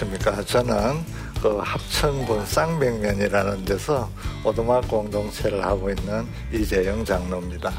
안녕하십니까. 저는 그 합천군 쌍백면이라는 데서 오두막 공동체를 하고 있는 이재영 장로입니다.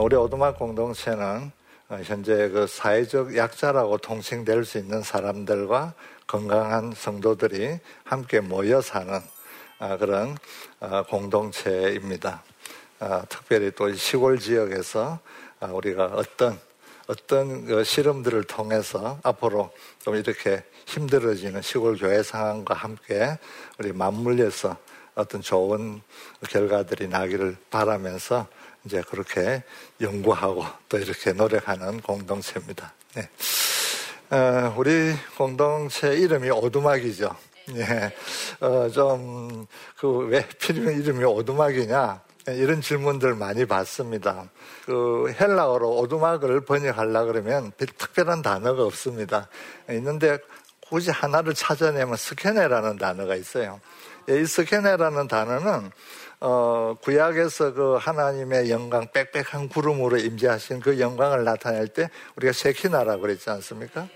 우리 오두막 공동체는 어, 현재 그 사회적 약자라고 통칭될 수 있는 사람들과 건강한 성도들이 함께 모여 사는 어, 그런 공동체입니다. 특별히 또 시골 지역에서 우리가 어떤 어떤 그 실험들을 통해서 앞으로 좀 이렇게 힘들어지는 시골 교회 상황과 함께 우리 맞물려서 어떤 좋은 결과들이 나기를 바라면서 이제 그렇게 연구하고 또 이렇게 노력하는 공동체입니다. 네. 어, 우리 공동체 이름이 오두막이죠. 예. 어, 좀, 그, 왜 필요 이름이 오두막이냐? 이런 질문들 많이 받습니다. 그 헬라어로 오두막을 번역하려 그러면 특별한 단어가 없습니다. 있는데 굳이 하나를 찾아내면 스케네라는 단어가 있어요. 이 스케네라는 단어는 어, 구약에서 그 하나님의 영광 빽빽한 구름으로 임재하신 그 영광을 나타낼 때 우리가 세키나라고 그랬지 않습니까?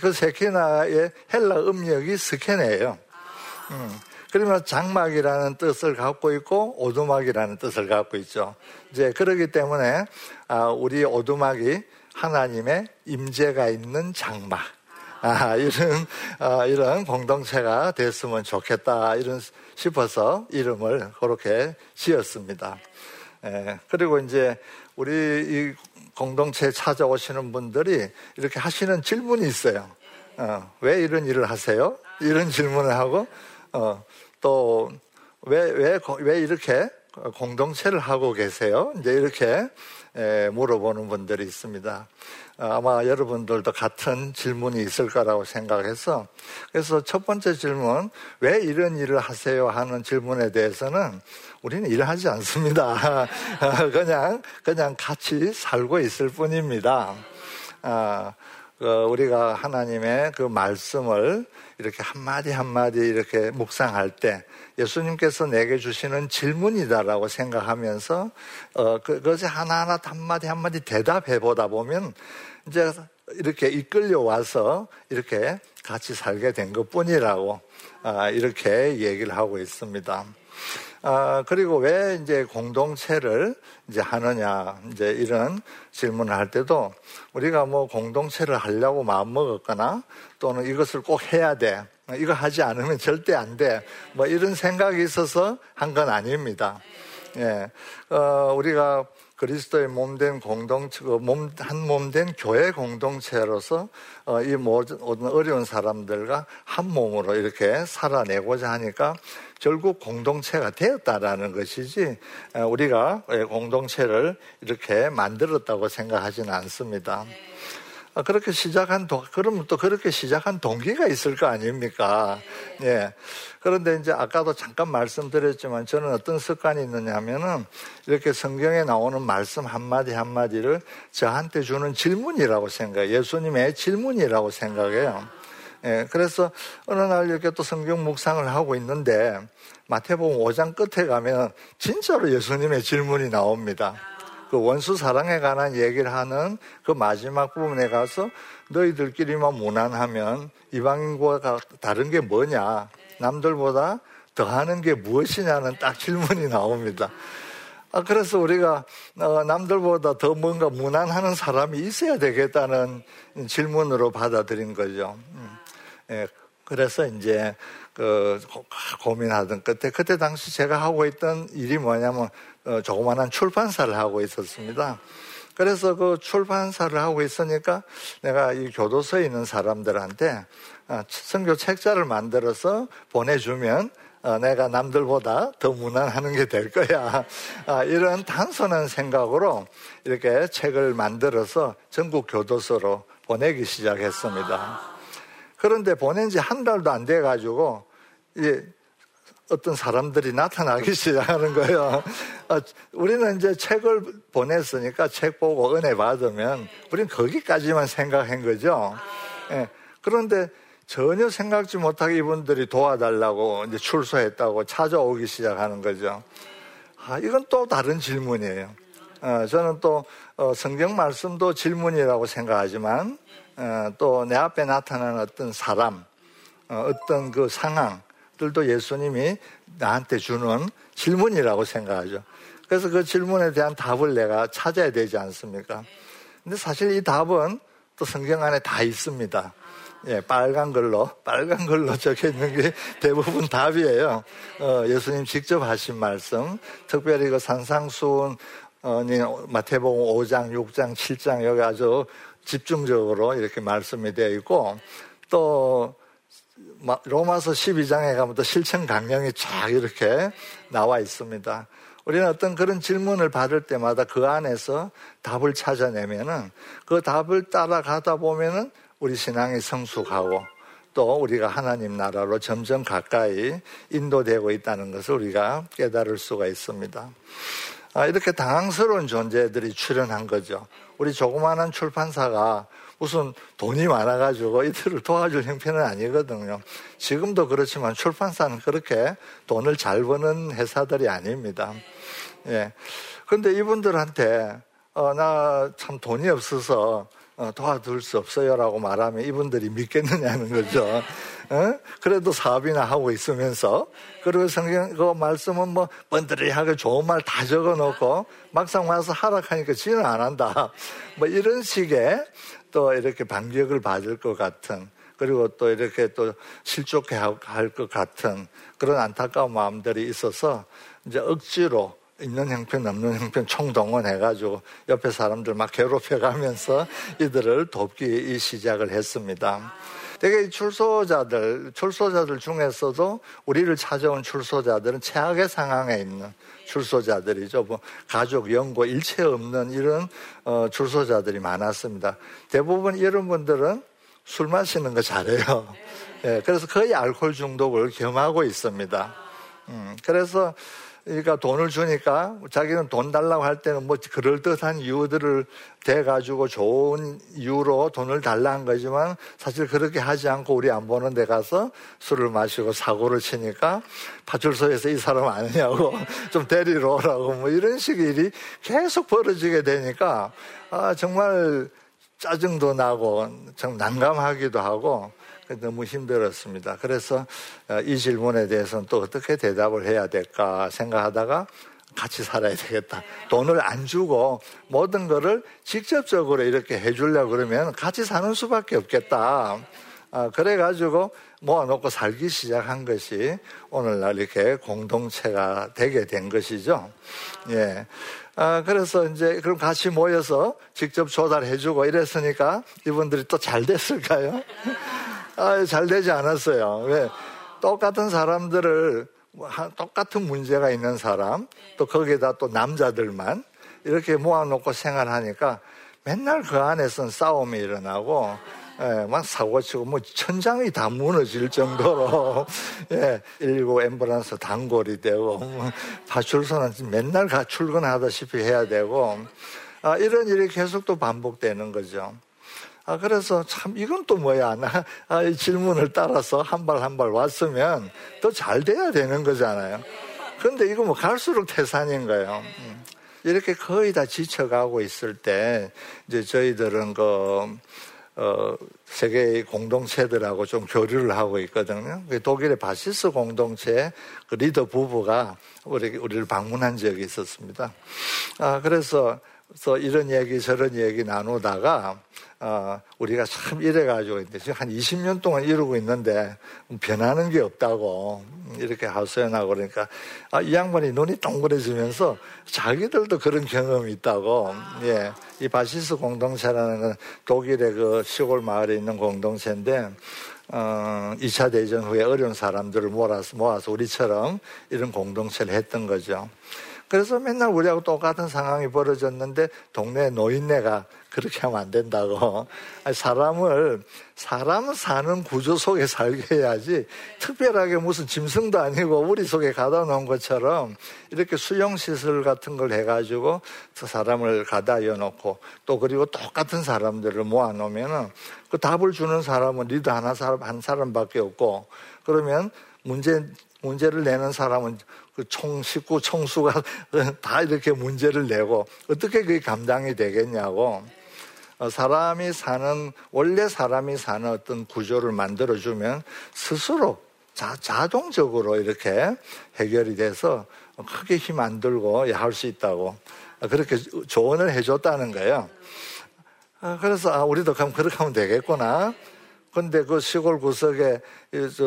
그 세키나의 헬라 음력이 스케네예요. 음. 그러면 장막이라는 뜻을 갖고 있고 오두막이라는 뜻을 갖고 있죠. 이제 그러기 때문에 아, 우리 오두막이 하나님의 임재가 있는 장막. 아, 이런, 아, 이런 공동체가 됐으면 좋겠다. 이런 싶어서 이름을 그렇게 지었습니다. 예, 그리고 이제 우리 이 공동체에 찾아오시는 분들이 이렇게 하시는 질문이 있어요. 어, 왜 이런 일을 하세요? 이런 질문을 하고, 어, 또, 왜, 왜, 왜 이렇게 공동체를 하고 계세요? 이제 이렇게 예, 물어보는 분들이 있습니다. 어, 아마 여러분들도 같은 질문이 있을 거라고 생각해서 그래서 첫 번째 질문 왜 이런 일을 하세요 하는 질문에 대해서는 우리는 일을 하지 않습니다. 그냥 그냥 같이 살고 있을 뿐입니다. 아, 그 우리가 하나님의 그 말씀을 이렇게 한마디 한마디 이렇게 묵상할 때 예수님께서 내게 주시는 질문이다라고 생각하면서 어, 그것이 하나하나 한마디 한마디 대답해 보다 보면 이제 이렇게 이끌려 와서 이렇게 같이 살게 된 것 뿐이라고 아, 이렇게 얘기를 하고 있습니다. 아, 그리고 왜 이제 공동체를 이제 하느냐, 이제 이런 질문을 할 때도 우리가 뭐 공동체를 하려고 마음먹었거나 또는 이것을 꼭 해야 돼. 이거 하지 않으면 절대 안 돼. 뭐 이런 생각이 있어서 한 건 아닙니다. 예. 어, 우리가 그리스도의 몸된 공동체, 그 몸, 한몸된 교회 공동체로서 어, 이 모든 어려운 사람들과 한 몸으로 이렇게 살아내고자 하니까 결국 공동체가 되었다라는 것이지 우리가 공동체를 이렇게 만들었다고 생각하지는 않습니다. 아, 그렇게 시작한 동, 그러면 또 그렇게 시작한 동기가 있을 거 아닙니까? 예. 그런데 이제 아까도 잠깐 말씀드렸지만 저는 어떤 습관이 있느냐 하면은 이렇게 성경에 나오는 말씀 한마디 한마디를 저한테 주는 질문이라고 생각해요. 예수님의 질문이라고 생각해요. 예. 그래서 어느 날 이렇게 또 성경 묵상을 하고 있는데 마태복음 5장 끝에 가면 진짜로 예수님의 질문이 나옵니다. 그 원수 사랑에 관한 얘기를 하는 그 마지막 부분에 가서 너희들끼리만 무난하면 이방인과 다른 게 뭐냐? 남들보다 더 하는 게 무엇이냐는 딱 질문이 나옵니다. 아, 그래서 우리가 어, 남들보다 더 뭔가 무난하는 사람이 있어야 되겠다는 질문으로 받아들인 거죠. 음. 예, 그래서 이제 그 고민하던 끝에 그때 당시 제가 하고 있던 일이 뭐냐면 어, 조그마한 출판사를 하고 있었습니다. 그래서 그 출판사를 하고 있으니까 내가 이 교도소에 있는 사람들한테 어, 성교 책자를 만들어서 보내주면 어, 내가 남들보다 더 무난하는 게 될 거야. 아, 이런 단순한 생각으로 이렇게 책을 만들어서 전국 교도소로 보내기 시작했습니다. 그런데 보낸 지 한 달도 안 돼가지고, 어떤 사람들이 나타나기 시작하는 거예요. 아, 우리는 이제 책을 보냈으니까 책 보고 은혜 받으면 우리는 거기까지만 생각한 거죠. 예. 그런데 전혀 생각지 못하게 이분들이 도와달라고 이제 출소했다고 찾아오기 시작하는 거죠. 아, 이건 또 다른 질문이에요. 어, 저는 또 어, 성경 말씀도 질문이라고 생각하지만 어, 또내 앞에 나타나는 어떤 사람, 어, 어떤 그 상황 들도 예수님이 나한테 주는 질문이라고 생각하죠. 그래서 그 질문에 대한 답을 내가 찾아야 되지 않습니까? 근데 사실 이 답은 또 성경 안에 다 있습니다. 예, 빨간 걸로, 빨간 걸로 적혀 있는 게 대부분 답이에요. 어, 예수님 직접 하신 말씀, 특별히 그 산상수훈, 어, 마태복음 5장, 6장, 7장 여기 아주 집중적으로 이렇게 말씀이 되어 있고, 또, 로마서 12장에 가면 또 실천 강령이 쫙 이렇게 나와 있습니다. 우리는 어떤 그런 질문을 받을 때마다 그 안에서 답을 찾아내면은 그 답을 따라가다 보면은 우리 신앙이 성숙하고 또 우리가 하나님 나라로 점점 가까이 인도되고 있다는 것을 우리가 깨달을 수가 있습니다. 아, 이렇게 당황스러운 존재들이 출연한 거죠. 우리 조그마한 출판사가 무슨 돈이 많아가지고 이들을 도와줄 형편은 아니거든요. 지금도 그렇지만 출판사는 그렇게 돈을 잘 버는 회사들이 아닙니다. 예. 근데 이분들한테, 어, 나 참 돈이 없어서 어, 도와줄 수 없어요라고 말하면 이분들이 믿겠느냐는 거죠. 어? 그래도 사업이나 하고 있으면서 그리고 성경 그 말씀은 뭐 번들이하게 좋은 말 다 적어놓고 막상 와서 하락하니까 지는 안 한다. 뭐 이런 식의 또 이렇게 반격을 받을 것 같은 그리고 또 이렇게 또 실족해 할 것 같은 그런 안타까운 마음들이 있어서 이제 억지로 있는 형편 없는 형편 총동원해가지고 옆에 사람들 막 괴롭혀가면서 이들을 돕기 시작을 했습니다. 되게 출소자들, 출소자들 중에서도 우리를 찾아온 출소자들은 최악의 상황에 있는 출소자들이죠. 뭐 가족, 연고, 일체 없는 이런 어, 출소자들이 많았습니다. 대부분 이런 분들은 술 마시는 거 잘해요. 예, 그래서 거의 알코올 중독을 겸하고 있습니다. 음, 그래서 그러니까 돈을 주니까 자기는 돈 달라고 할 때는 뭐 그럴듯한 이유들을 대가지고 좋은 이유로 돈을 달라는 거지만 사실 그렇게 하지 않고 우리 안 보는 데 가서 술을 마시고 사고를 치니까 파출소에서 이 사람 아니냐고 좀 데리러 오라고 뭐 이런 식의 일이 계속 벌어지게 되니까 아, 정말 짜증도 나고 좀 난감하기도 하고 너무 힘들었습니다. 그래서 어, 이 질문에 대해서는 또 어떻게 대답을 해야 될까 생각하다가 같이 살아야 되겠다. 돈을 안 주고 모든 거를 직접적으로 이렇게 해주려고 그러면 같이 사는 수밖에 없겠다. 아, 그래가지고 모아놓고 살기 시작한 것이 오늘날 이렇게 공동체가 되게 된 것이죠. 예. 아, 그래서 이제 그럼 같이 모여서 직접 조달해주고 이랬으니까 이분들이 또 잘 됐을까요? 아, 잘 되지 않았어요. 왜? 똑같은 사람들을 뭐 똑같은 문제가 있는 사람 또 거기에다 또 남자들만 이렇게 모아놓고 생활하니까 맨날 그 안에서는 싸움이 일어나고 예, 막 사고치고 뭐 천장이 다 무너질 정도로 예, 119 앰뷸런스 단골이 되고 뭐 파출소는 맨날 가 출근하다시피 해야 되고 아, 이런 일이 계속 또 반복되는 거죠. 아, 그래서 참, 이건 또 뭐야. 나, 아, 이 질문을 따라서 한 발 한 발 왔으면 더 잘 돼야 되는 거잖아요. 근데 이거 뭐 갈수록 태산인 거예요. 음. 이렇게 거의 다 지쳐가고 있을 때, 이제 저희들은 그, 어, 세계의 공동체들하고 좀 교류를 하고 있거든요. 그 독일의 바시스 공동체 그 리더 부부가 우리, 우리를 방문한 적이 있었습니다. 아, 그래서 그래서 이런 얘기 저런 얘기 나누다가 어, 우리가 참 이래가지고 이제 지금 한 20년 동안 이러고 있는데 변하는 게 없다고 이렇게 하소연하고 그러니까 아, 이 양반이 눈이 동그래지면서 자기들도 그런 경험이 있다고 예, 이 바시스 공동체라는 건 독일의 그 시골 마을에 있는 공동체인데 어, 2차 대전 후에 어려운 사람들을 모아서, 모아서 우리처럼 이런 공동체를 했던 거죠. 그래서 맨날 우리하고 똑같은 상황이 벌어졌는데 동네 노인네가 그렇게 하면 안 된다고. 사람을, 사람 사는 구조 속에 살게 해야지 특별하게 무슨 짐승도 아니고 우리 속에 가다 놓은 것처럼 이렇게 수용시설 같은 걸 해가지고 그 사람을 가다 여놓고 또 그리고 똑같은 사람들을 모아놓으면은 그 답을 주는 사람은 리더 하나 사람, 한 사람밖에 없고 그러면 문제, 문제를 내는 사람은 그총 식구 총수가 다 이렇게 문제를 내고 어떻게 그게 감당이 되겠냐고 어, 사람이 사는 원래 사람이 사는 어떤 구조를 만들어 주면 스스로 자, 자동적으로 이렇게 해결이 돼서 크게 힘 안 들고 할수 있다고 그렇게 조언을 해줬다는 거예요. 아, 그래서 아, 우리도 그럼 그렇게 하면 되겠구나. 근데 그 시골 구석에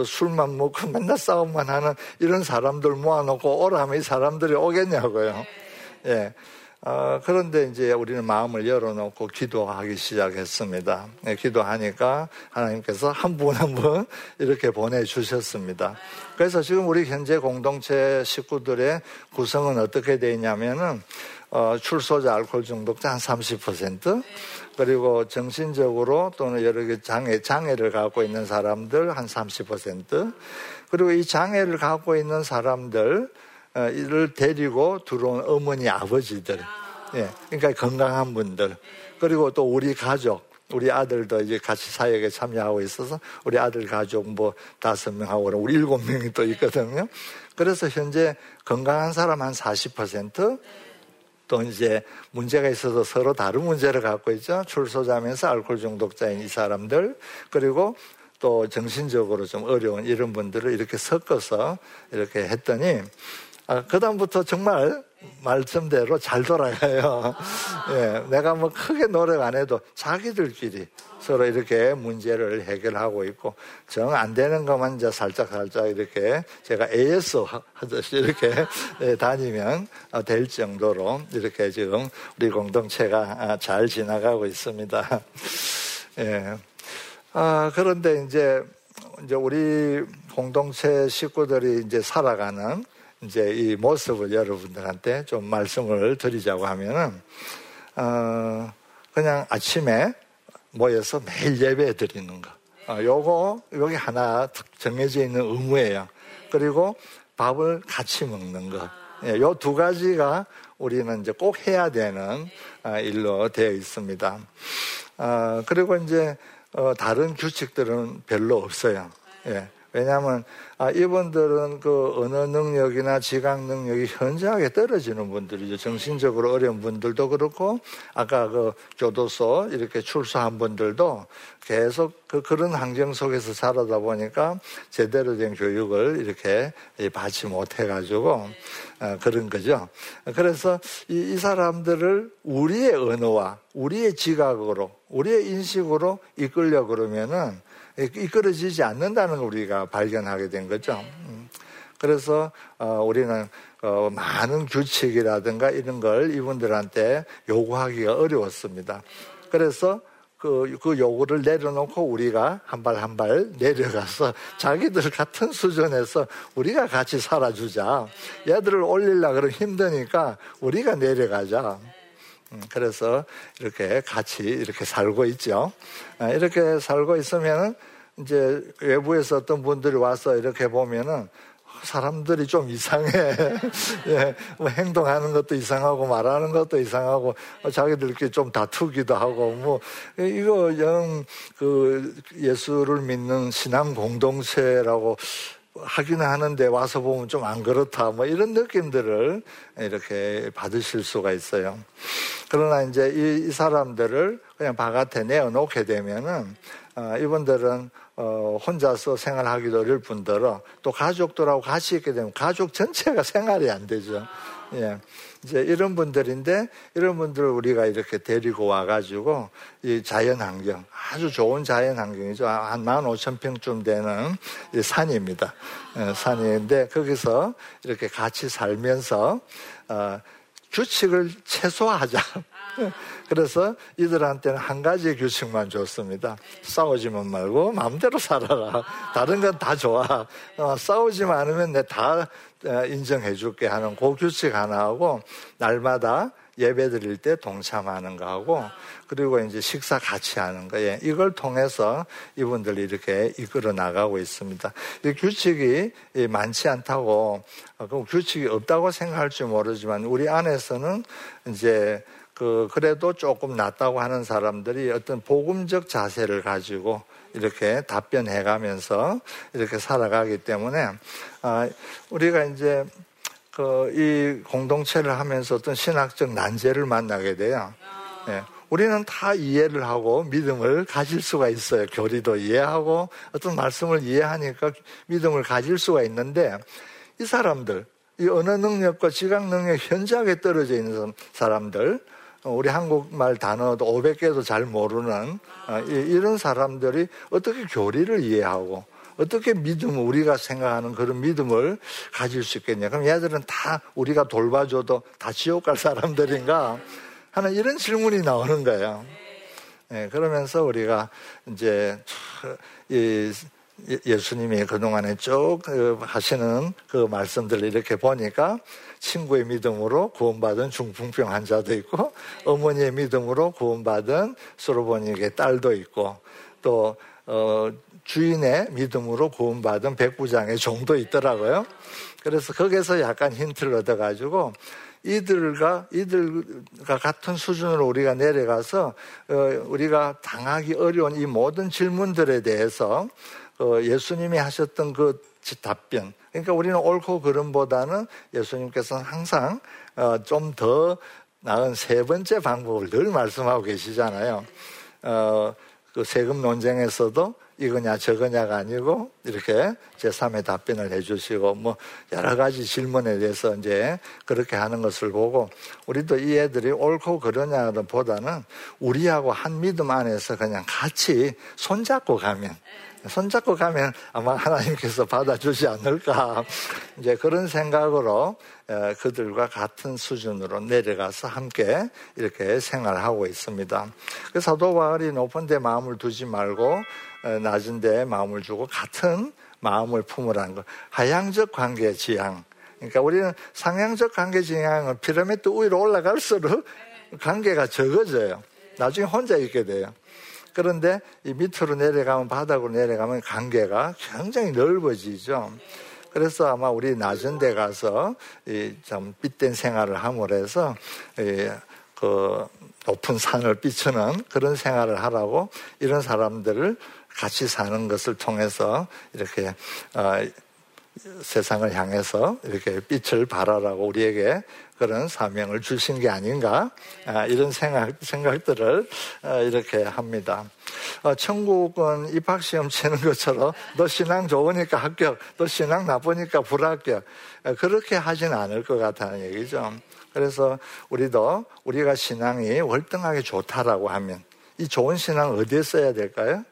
술만 먹고 맨날 싸움만 하는 이런 사람들 모아놓고 오라 하면 이 사람들이 오겠냐고요. 예. 어, 그런데 이제 우리는 마음을 열어놓고 기도하기 시작했습니다. 예, 기도하니까 하나님께서 한 분 한 분 이렇게 보내주셨습니다. 그래서 지금 우리 현재 공동체 식구들의 구성은 어떻게 되어 있냐면은 어, 출소자 알코올 중독자 한 30%, 그리고 정신적으로 또는 여러 개 장애, 장애를 갖고 있는 사람들 한 30%, 그리고 이 장애를 갖고 있는 사람들, 어, 이를 데리고 들어온 어머니, 아버지들, 예, 그러니까 건강한 분들, 그리고 또 우리 가족, 우리 아들도 이제 같이 사역에 참여하고 있어서 우리 아들 가족 뭐 다섯 명하고 우리 일곱 명이 또 있거든요. 그래서 현재 건강한 사람 한 40%, 또 이제 문제가 있어서 서로 다른 문제를 갖고 있죠. 출소자면서 알코올 중독자인 이 사람들 그리고 또 정신적으로 좀 어려운 이런 분들을 이렇게 섞어서 이렇게 했더니 아, 그다음부터 정말 말씀대로 잘 돌아가요. 예, 내가 뭐 크게 노력 안 해도 자기들끼리 서로 이렇게 문제를 해결하고 있고 정 안 되는 것만 이제 살짝 살짝 이렇게 제가 AS 하듯이 이렇게 예, 다니면 될 정도로 이렇게 지금 우리 공동체가 아, 잘 지나가고 있습니다. 예. 아, 그런데 이제 이제 우리 공동체 식구들이 이제 살아가는 이제 이 모습을 여러분들한테 좀 말씀을 드리자고 하면은 어, 그냥 아침에 모여서 매일 예배 드리는 거. 어, 요거 여기 하나 정해져 있는 의무예요. 그리고 밥을 같이 먹는 거. 예, 요두 가지가 우리는 이제 꼭 해야 되는 아, 일로 되어 있습니다. 어, 그리고 이제 어, 다른 규칙들은 별로 없어요. 예. 왜냐하면 아, 이분들은 그 언어 능력이나 지각 능력이 현저하게 떨어지는 분들이죠. 정신적으로 어려운 분들도 그렇고 아까 그 교도소 이렇게 출소한 분들도 계속 그 그런 환경 속에서 살아다 보니까 제대로 된 교육을 이렇게 받지 못해가지고 아, 그런 거죠. 그래서 이, 이 사람들을 우리의 언어와 우리의 지각으로 우리의 인식으로 이끌려 그러면은 이끌어지지 않는다는 걸 우리가 발견하게 된 거죠. 음. 그래서 어, 우리는 어, 많은 규칙이라든가 이런 걸 이분들한테 요구하기가 어려웠습니다. 그래서 그, 그 요구를 내려놓고 우리가 한 발 한 발 내려가서 자기들 같은 수준에서 우리가 같이 살아주자. 얘들을 올리려 그러면 힘드니까 우리가 내려가자. 음, 그래서 이렇게 같이 이렇게 살고 있죠. 아, 이렇게 살고 있으면은 이제 외부에서 어떤 분들이 와서 이렇게 보면은 사람들이 좀 이상해. 예, 뭐 행동하는 것도 이상하고 말하는 것도 이상하고 자기들끼리 좀 다투기도 하고 뭐 이거 영 그 예수를 믿는 신앙 공동체라고 하기는 하는데 와서 보면 좀 안 그렇다 뭐 이런 느낌들을 이렇게 받으실 수가 있어요. 그러나 이제 이, 이 사람들을 그냥 바깥에 내어놓게 되면은 어, 이분들은 어, 혼자서 생활하기도 어려울 뿐더러 또 가족들하고 같이 있게 되면 가족 전체가 생활이 안 되죠. 예. 이제 이런 분들인데 이런 분들을 우리가 이렇게 데리고 와가지고 이 자연 환경 아주 좋은 자연 환경이죠. 한 만 오천 평쯤 되는 산입니다. 예, 산인데 거기서 이렇게 같이 살면서 어, 규칙을 최소화하자. 그래서 이들한테는 한 가지 규칙만 줬습니다. 싸우지만 말고 마음대로 살아라. 다른 건 다 좋아. 어, 싸우지만 않으면 내 다 인정해 줄게 하는 그 규칙 하나 하고 날마다 예배 드릴 때 동참하는 거하고 그리고 이제 식사 같이 하는 거예 이걸 통해서 이분들이 이렇게 이끌어 나가고 있습니다. 이 규칙이 많지 않다고 어, 그 규칙이 없다고 생각할지 모르지만 우리 안에서는 이제 그 그래도 조금 낫다고 하는 사람들이 어떤 복음적 자세를 가지고 이렇게 답변해 가면서 이렇게 살아가기 때문에 아 우리가 이제 그 이 공동체를 하면서 어떤 신학적 난제를 만나게 돼요. 예. 우리는 다 이해를 하고 믿음을 가질 수가 있어요. 교리도 이해하고 어떤 말씀을 이해하니까 믿음을 가질 수가 있는데 이 사람들, 이 언어 능력과 지각 능력 현저하게 떨어져 있는 사람들, 우리 한국말 단어도 500개도 잘 모르는 어, 이런 사람들이 어떻게 교리를 이해하고 어떻게 믿음, 우리가 생각하는 그런 믿음을 가질 수 있겠냐. 그럼 얘들은 다 우리가 돌봐줘도 다 지옥 갈 사람들인가? 하는 이런 질문이 나오는 거예요. 네, 그러면서 우리가 이제 이 예수님이 그동안에 쭉그 하시는 그 말씀들을 이렇게 보니까 친구의 믿음으로 구원받은 중풍병 환자도 있고 어머니의 믿음으로 구원받은 소로보니의 딸도 있고 또 어, 주인의 믿음으로 구원받은 백부장의 종도 있더라고요. 그래서 거기서 약간 힌트를 얻어가지고 이들과 이들과 같은 수준으로 우리가 내려가서 어, 우리가 당하기 어려운 이 모든 질문들에 대해서 어, 예수님이 하셨던 그 답변 그러니까 우리는 옳고 그름보다는 예수님께서는 항상 어, 좀 더 나은 세 번째 방법을 늘 말씀하고 계시잖아요. 어, 그 세금 논쟁에서도 이거냐 저거냐가 아니고 이렇게 제3의 답변을 해주시고 뭐 여러 가지 질문에 대해서 이제 그렇게 하는 것을 보고 우리도 이 애들이 옳고 그러냐보다는 우리하고 한 믿음 안에서 그냥 같이 손잡고 가면 손잡고 가면 아마 하나님께서 받아주지 않을까. 이제 그런 생각으로 그들과 같은 수준으로 내려가서 함께 이렇게 생활하고 있습니다. 그 사도 바울이 높은 데 마음을 두지 말고 낮은 데 마음을 주고 같은 마음을 품으라는 것. 하향적 관계 지향. 그러니까 우리는 상향적 관계 지향은 피라미드 위로 올라갈수록 관계가 적어져요. 나중에 혼자 있게 돼요. 그런데 이 밑으로 내려가면 바닥으로 내려가면 관계가 굉장히 넓어지죠. 그래서 아마 우리 낮은 데 가서 이좀 빛된 생활을 함으로 해서 그 높은 산을 비추는 그런 생활을 하라고 이런 사람들을 같이 사는 것을 통해서 이렇게 어, 세상을 향해서 이렇게 빛을 발하라고 우리에게 그런 사명을 주신 게 아닌가 아, 이런 생각 생각들을 어, 이렇게 합니다. 어, 천국은 입학 시험 치는 것처럼 너 신앙 좋으니까 합격, 너 신앙 나쁘니까 불합격 어, 그렇게 하진 않을 것 같다는 얘기죠. 그래서 우리도 우리가 신앙이 월등하게 좋다라고 하면 이 좋은 신앙 어디에 써야 될까요?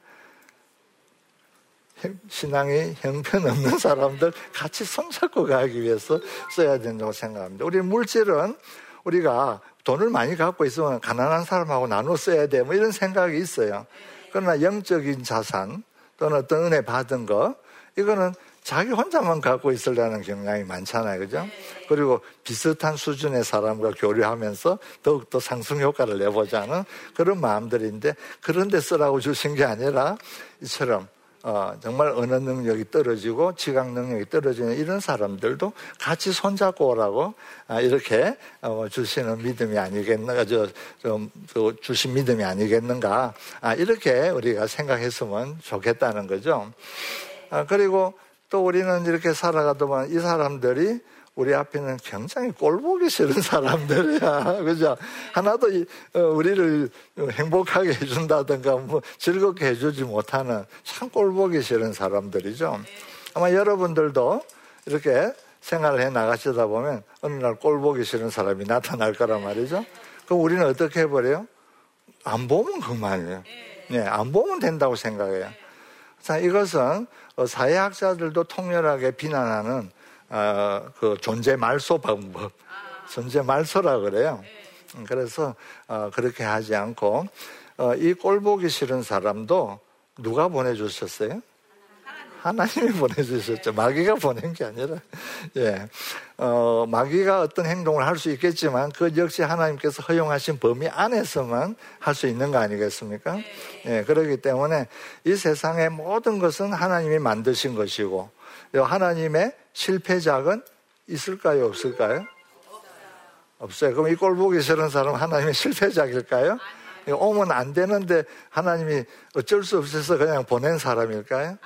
신앙이 형편없는 사람들 같이 손잡고 가기 위해서 써야 된다고 생각합니다. 우리 물질은 우리가 돈을 많이 갖고 있으면 가난한 사람하고 나눠 써야 돼. 뭐 이런 생각이 있어요. 그러나 영적인 자산 또는 어떤 은혜 받은 거, 이거는 자기 혼자만 갖고 있으려는 경향이 많잖아요. 그죠? 그리고 비슷한 수준의 사람과 교류하면서 더욱더 상승 효과를 내보자는 그런 마음들인데, 그런 데 쓰라고 주신 게 아니라 이처럼 어, 정말 언어 능력이 떨어지고 지각 능력이 떨어지는 이런 사람들도 같이 손잡고 오라고 아, 이렇게 어, 주시는 믿음이 아니겠는가, 저, 좀, 저 주신 믿음이 아니겠는가, 아, 이렇게 우리가 생각했으면 좋겠다는 거죠. 아, 그리고 또 우리는 이렇게 살아가다 보면 이 사람들이 우리 앞에는 굉장히 꼴보기 싫은 사람들이야. 그죠? 하나도 어, 우리를 행복하게 해준다든가 뭐 즐겁게 해주지 못하는 참 꼴보기 싫은 사람들이죠. 아마 여러분들도 이렇게 생활을 해 나가시다 보면 어느 날 꼴보기 싫은 사람이 나타날 거란 말이죠. 그럼 우리는 어떻게 해버려요? 안 보면 그만이에요. 네, 안 보면 된다고 생각해요. 자, 이것은 사회학자들도 통렬하게 비난하는 어, 그 존재 말소 방법, 존재 말소라 그래요. 그래서 어, 그렇게 하지 않고 어, 이 꼴보기 싫은 사람도 누가 보내주셨어요? 하나님이 보내주셨죠. 마귀가 보낸 게 아니라, 예. 어, 마귀가 어떤 행동을 할 수 있겠지만, 그 역시 하나님께서 허용하신 범위 안에서만 할 수 있는 거 아니겠습니까? 예, 그렇기 때문에 이 세상의 모든 것은 하나님이 만드신 것이고, 하나님의 실패작은 있을까요? 없을까요? 없어요. 그럼 이 꼴 보기 싫은 사람 하나님의 실패작일까요? 오면 안 되는데 하나님이 어쩔 수 없어서 그냥 보낸 사람일까요?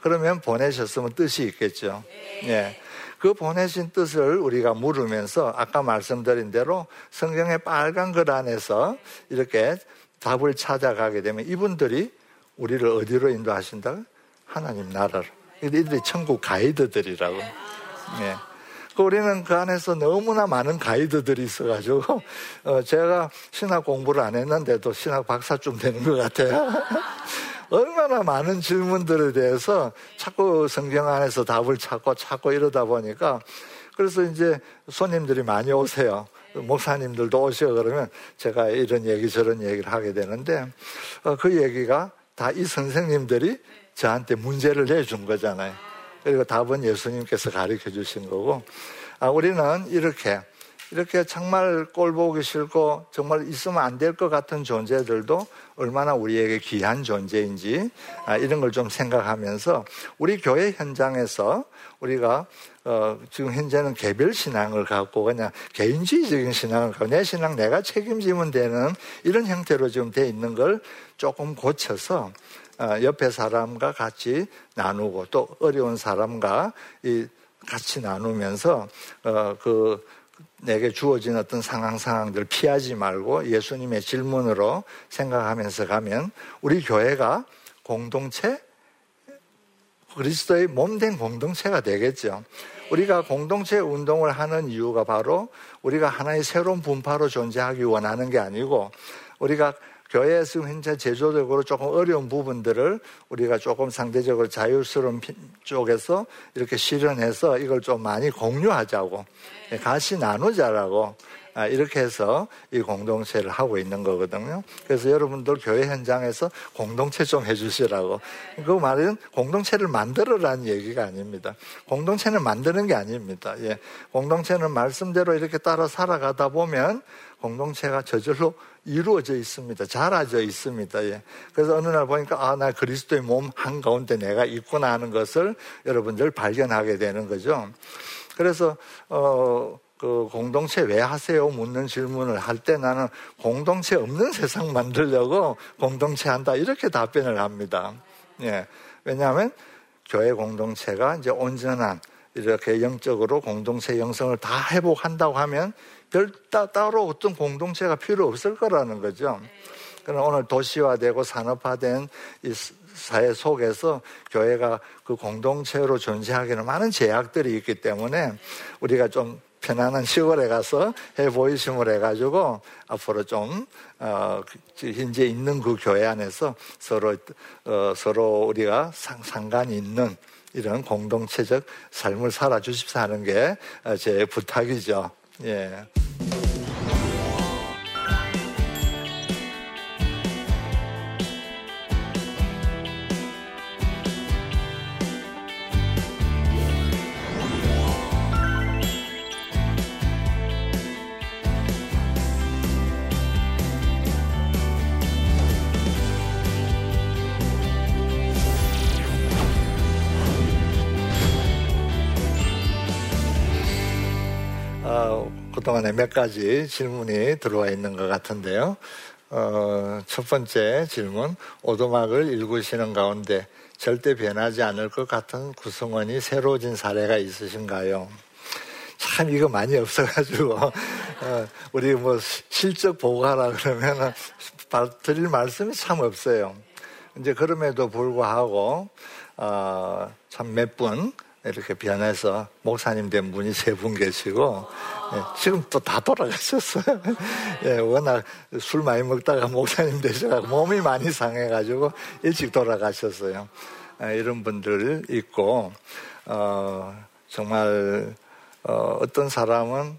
그러면 보내셨으면 뜻이 있겠죠. 예. 그 보내신 뜻을 우리가 물으면서 아까 말씀드린 대로 성경의 빨간 글 안에서 이렇게 답을 찾아가게 되면 이분들이 우리를 어디로 인도하신다? 하나님 나라로. 이들이 천국 가이드들이라고. 예. 그 우리는 그 안에서 너무나 많은 가이드들이 있어가지고, 어, 제가 신학 공부를 안 했는데도 신학 박사쯤 되는 것 같아요. 얼마나 많은 질문들에 대해서 자꾸 성경 안에서 답을 찾고 찾고 이러다 보니까 그래서 이제 손님들이 많이 오세요. 목사님들도 오시고 그러면 제가 이런 얘기 저런 얘기를 하게 되는데 어, 그 얘기가 다 이 선생님들이 저한테 문제를 내준 거잖아요. 그리고 답은 예수님께서 가르쳐 주신 거고 아, 우리는 이렇게 이렇게 정말 꼴 보기 싫고 정말 있으면 안 될 것 같은 존재들도 얼마나 우리에게 귀한 존재인지 아, 이런 걸 좀 생각하면서 우리 교회 현장에서 우리가 어, 지금 현재는 개별 신앙을 갖고 그냥 개인주의적인 신앙을 갖고 내 신앙 내가 책임지면 되는 이런 형태로 지금 돼 있는 걸 조금 고쳐서 어, 옆에 사람과 같이 나누고 또 어려운 사람과 이 같이 나누면서 어, 그 내게 주어진 어떤 상황 상황들 피하지 말고 예수님의 질문으로 생각하면서 가면 우리 교회가 공동체 그리스도의 몸된 공동체가 되겠죠. 우리가 공동체 운동을 하는 이유가 바로 우리가 하나의 새로운 분파로 존재하기 원하는 게 아니고 우리가 교회에서 현재 제조적으로 조금 어려운 부분들을 우리가 조금 상대적으로 자유스러운 쪽에서 이렇게 실현해서 이걸 좀 많이 공유하자고 예, 같이 나누자라고 아, 이렇게 해서 이 공동체를 하고 있는 거거든요. 그래서 여러분들 교회 현장에서 공동체 좀 해주시라고. 그 말은 공동체를 만들어라는 얘기가 아닙니다. 공동체는 만드는 게 아닙니다. 예. 공동체는 말씀대로 이렇게 따라 살아가다 보면 공동체가 저절로 이루어져 있습니다. 자라져 있습니다. 예. 그래서 어느 날 보니까 아, 나 그리스도의 몸 한가운데 내가 있구나 하는 것을 여러분들 발견하게 되는 거죠. 그래서 어, 그 공동체 왜 하세요? 묻는 질문을 할 때 나는 공동체 없는 세상 만들려고 공동체 한다 이렇게 답변을 합니다. 예. 왜냐하면 교회 공동체가 이제 온전한 이렇게 영적으로 공동체 영성을 다 회복한다고 하면 별 따, 따로 어떤 공동체가 필요 없을 거라는 거죠. 그럼 오늘 도시화되고 산업화된 이 사회 속에서 교회가 그 공동체로 존재하기는 많은 제약들이 있기 때문에 우리가 좀 편안한 시골에 가서 해보이심을 해가지고 앞으로 좀, 어, 현재 있는 그 교회 안에서 서로, 어, 서로 우리가 상, 상관이 있는 이런 공동체적 삶을 살아 주십사 하는 게 제 부탁이죠. 예. 몇 가지 질문이 들어와 있는 것 같은데요. 어, 첫 번째 질문. 오도막을 읽으시는 가운데 절대 변하지 않을 것 같은 구성원이 새로워진 사례가 있으신가요? 참 이거 많이 없어가지고 어, 우리 뭐 실적 보고하라 그러면은 드릴 말씀이 참 없어요. 이제 그럼에도 불구하고 어, 참 몇 분 이렇게 변해서 목사님 된 분이 세 분 계시고 예, 지금 또 다 돌아가셨어요. 예, 워낙 술 많이 먹다가 목사님 되셔서 몸이 많이 상해가지고 일찍 돌아가셨어요. 예, 이런 분들 있고 어, 정말 어, 어떤 사람은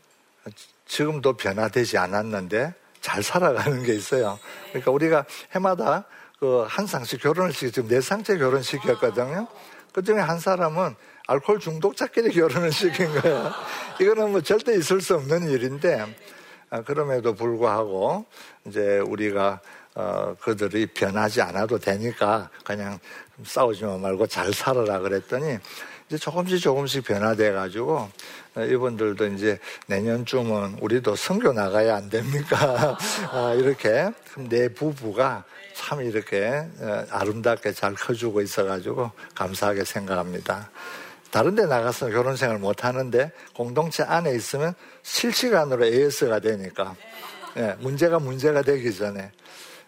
지금도 변화되지 않았는데 잘 살아가는 게 있어요. 그러니까 우리가 해마다 그 한 상씩 시키 지금 네 상째 결혼시켰거든요. 그 중에 한 사람은 알코올 중독자끼리 결혼을 시킨 거야. 이거는 뭐 절대 있을 수 없는 일인데, 아, 그럼에도 불구하고, 이제 우리가, 어, 그들이 변하지 않아도 되니까 그냥 싸우지 말고 잘 살아라 그랬더니, 이제 조금씩 조금씩 변화돼 가지고 어, 이분들도 이제 내년쯤은 우리도 선교 나가야 안 됩니까? 아, 이렇게 내 부부가 참 이렇게 어, 아름답게 잘 커주고 있어 가지고 감사하게 생각합니다. 다른 데 나가서 결혼 생활 못 하는데 공동체 안에 있으면 실시간으로 AS가 되니까 예, 문제가 문제가 되기 전에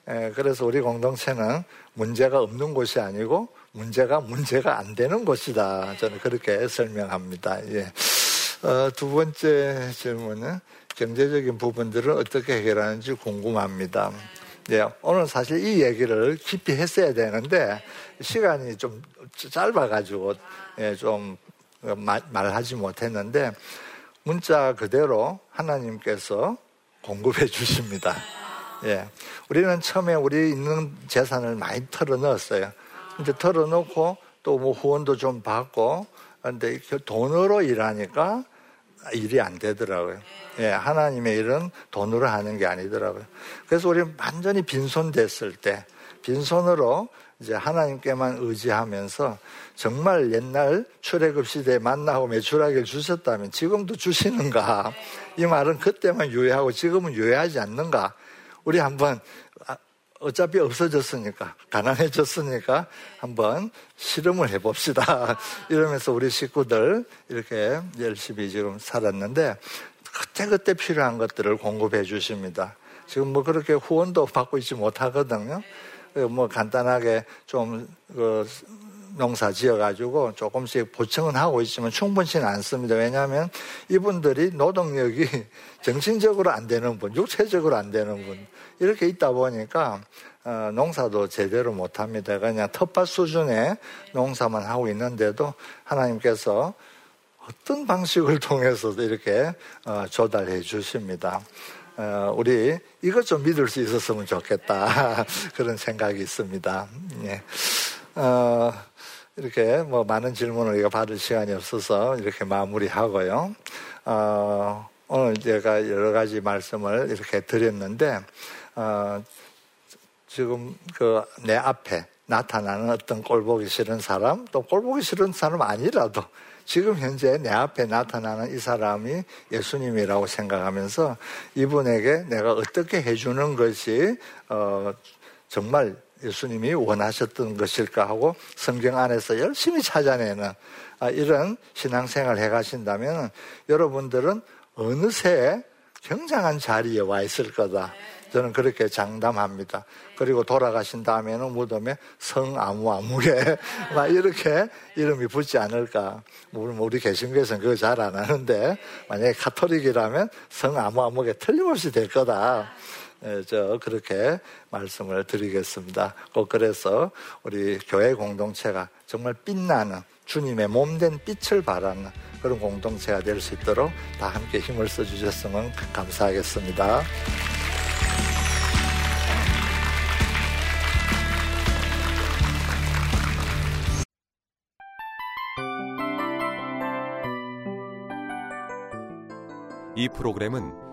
예, 그래서 우리 공동체는 문제가 없는 곳이 아니고 문제가 문제가 안 되는 곳이다. 저는 그렇게 설명합니다. 예. 어, 두 번째 질문은 경제적인 부분들을 어떻게 해결하는지 궁금합니다. 예, 오늘 사실 이 얘기를 깊이 했어야 되는데 시간이 좀 짧아가지고 예, 좀 말, 말하지 못했는데 문자 그대로 하나님께서 공급해 주십니다. 예, 우리는 처음에 우리 있는 재산을 많이 털어 넣었어요. 이제 털어놓고 또 뭐 후원도 좀 받고 근데 돈으로 일하니까 일이 안 되더라고요. 예, 하나님의 일은 돈으로 하는 게 아니더라고요. 그래서 우리 완전히 빈손 됐을 때, 빈손으로 이제 하나님께만 의지하면서 정말 옛날 출애굽 시대에 만나고 매출하기를 주셨다면 지금도 주시는가? 이 말은 그때만 유예하고 지금은 유예하지 않는가? 우리 한번 어차피 없어졌으니까, 가난해졌으니까 한번 실험을 해봅시다. 이러면서 우리 식구들 이렇게 열심히 지금 살았는데, 그때그때 필요한 것들을 공급해 주십니다. 지금 뭐 그렇게 후원도 받고 있지 못하거든요. 뭐 간단하게 좀 그 농사 지어가지고 조금씩 보충은 하고 있지만 충분치는 않습니다. 왜냐하면 이분들이 노동력이 정신적으로 안 되는 분, 육체적으로 안 되는 분, 이렇게 있다 보니까 어, 농사도 제대로 못 합니다. 그냥 텃밭 수준의 농사만 하고 있는데도 하나님께서 어떤 방식을 통해서도 이렇게 어, 조달해 주십니다. 어, 우리 이것 좀 믿을 수 있었으면 좋겠다. 그런 생각이 있습니다. 예. 어, 이렇게 뭐 많은 질문을 우리가 받을 시간이 없어서 이렇게 마무리하고요. 어, 오늘 제가 여러 가지 말씀을 이렇게 드렸는데, 어, 지금 그 내 앞에 나타나는 어떤 꼴보기 싫은 사람, 또 꼴보기 싫은 사람 아니라도 지금 현재 내 앞에 나타나는 이 사람이 예수님이라고 생각하면서 이분에게 내가 어떻게 해주는 것이 어, 정말 예수님이 원하셨던 것일까 하고 성경 안에서 열심히 찾아내는 아, 이런 신앙생활 해 가신다면 여러분들은 어느새 굉장한 자리에 와 있을 거다. 저는 그렇게 장담합니다. 그리고 돌아가신 다음에는 무덤에 성 아무 아무게 막 이렇게 이름이 붙지 않을까. 우리, 우리 개신교에서는 그거 잘 안 하는데 만약에 카톨릭이라면 성 아무 아무게 틀림없이 될 거다. 예, 저 그렇게 말씀을 드리겠습니다. 꼭 그래서 우리 교회 공동체가 정말 빛나는 주님의 몸된 빛을 바라는 그런 공동체가 될 수 있도록 다 함께 힘을 써주셨으면 감사하겠습니다. 이 프로그램은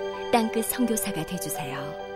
땅끝 성교사가 되주세요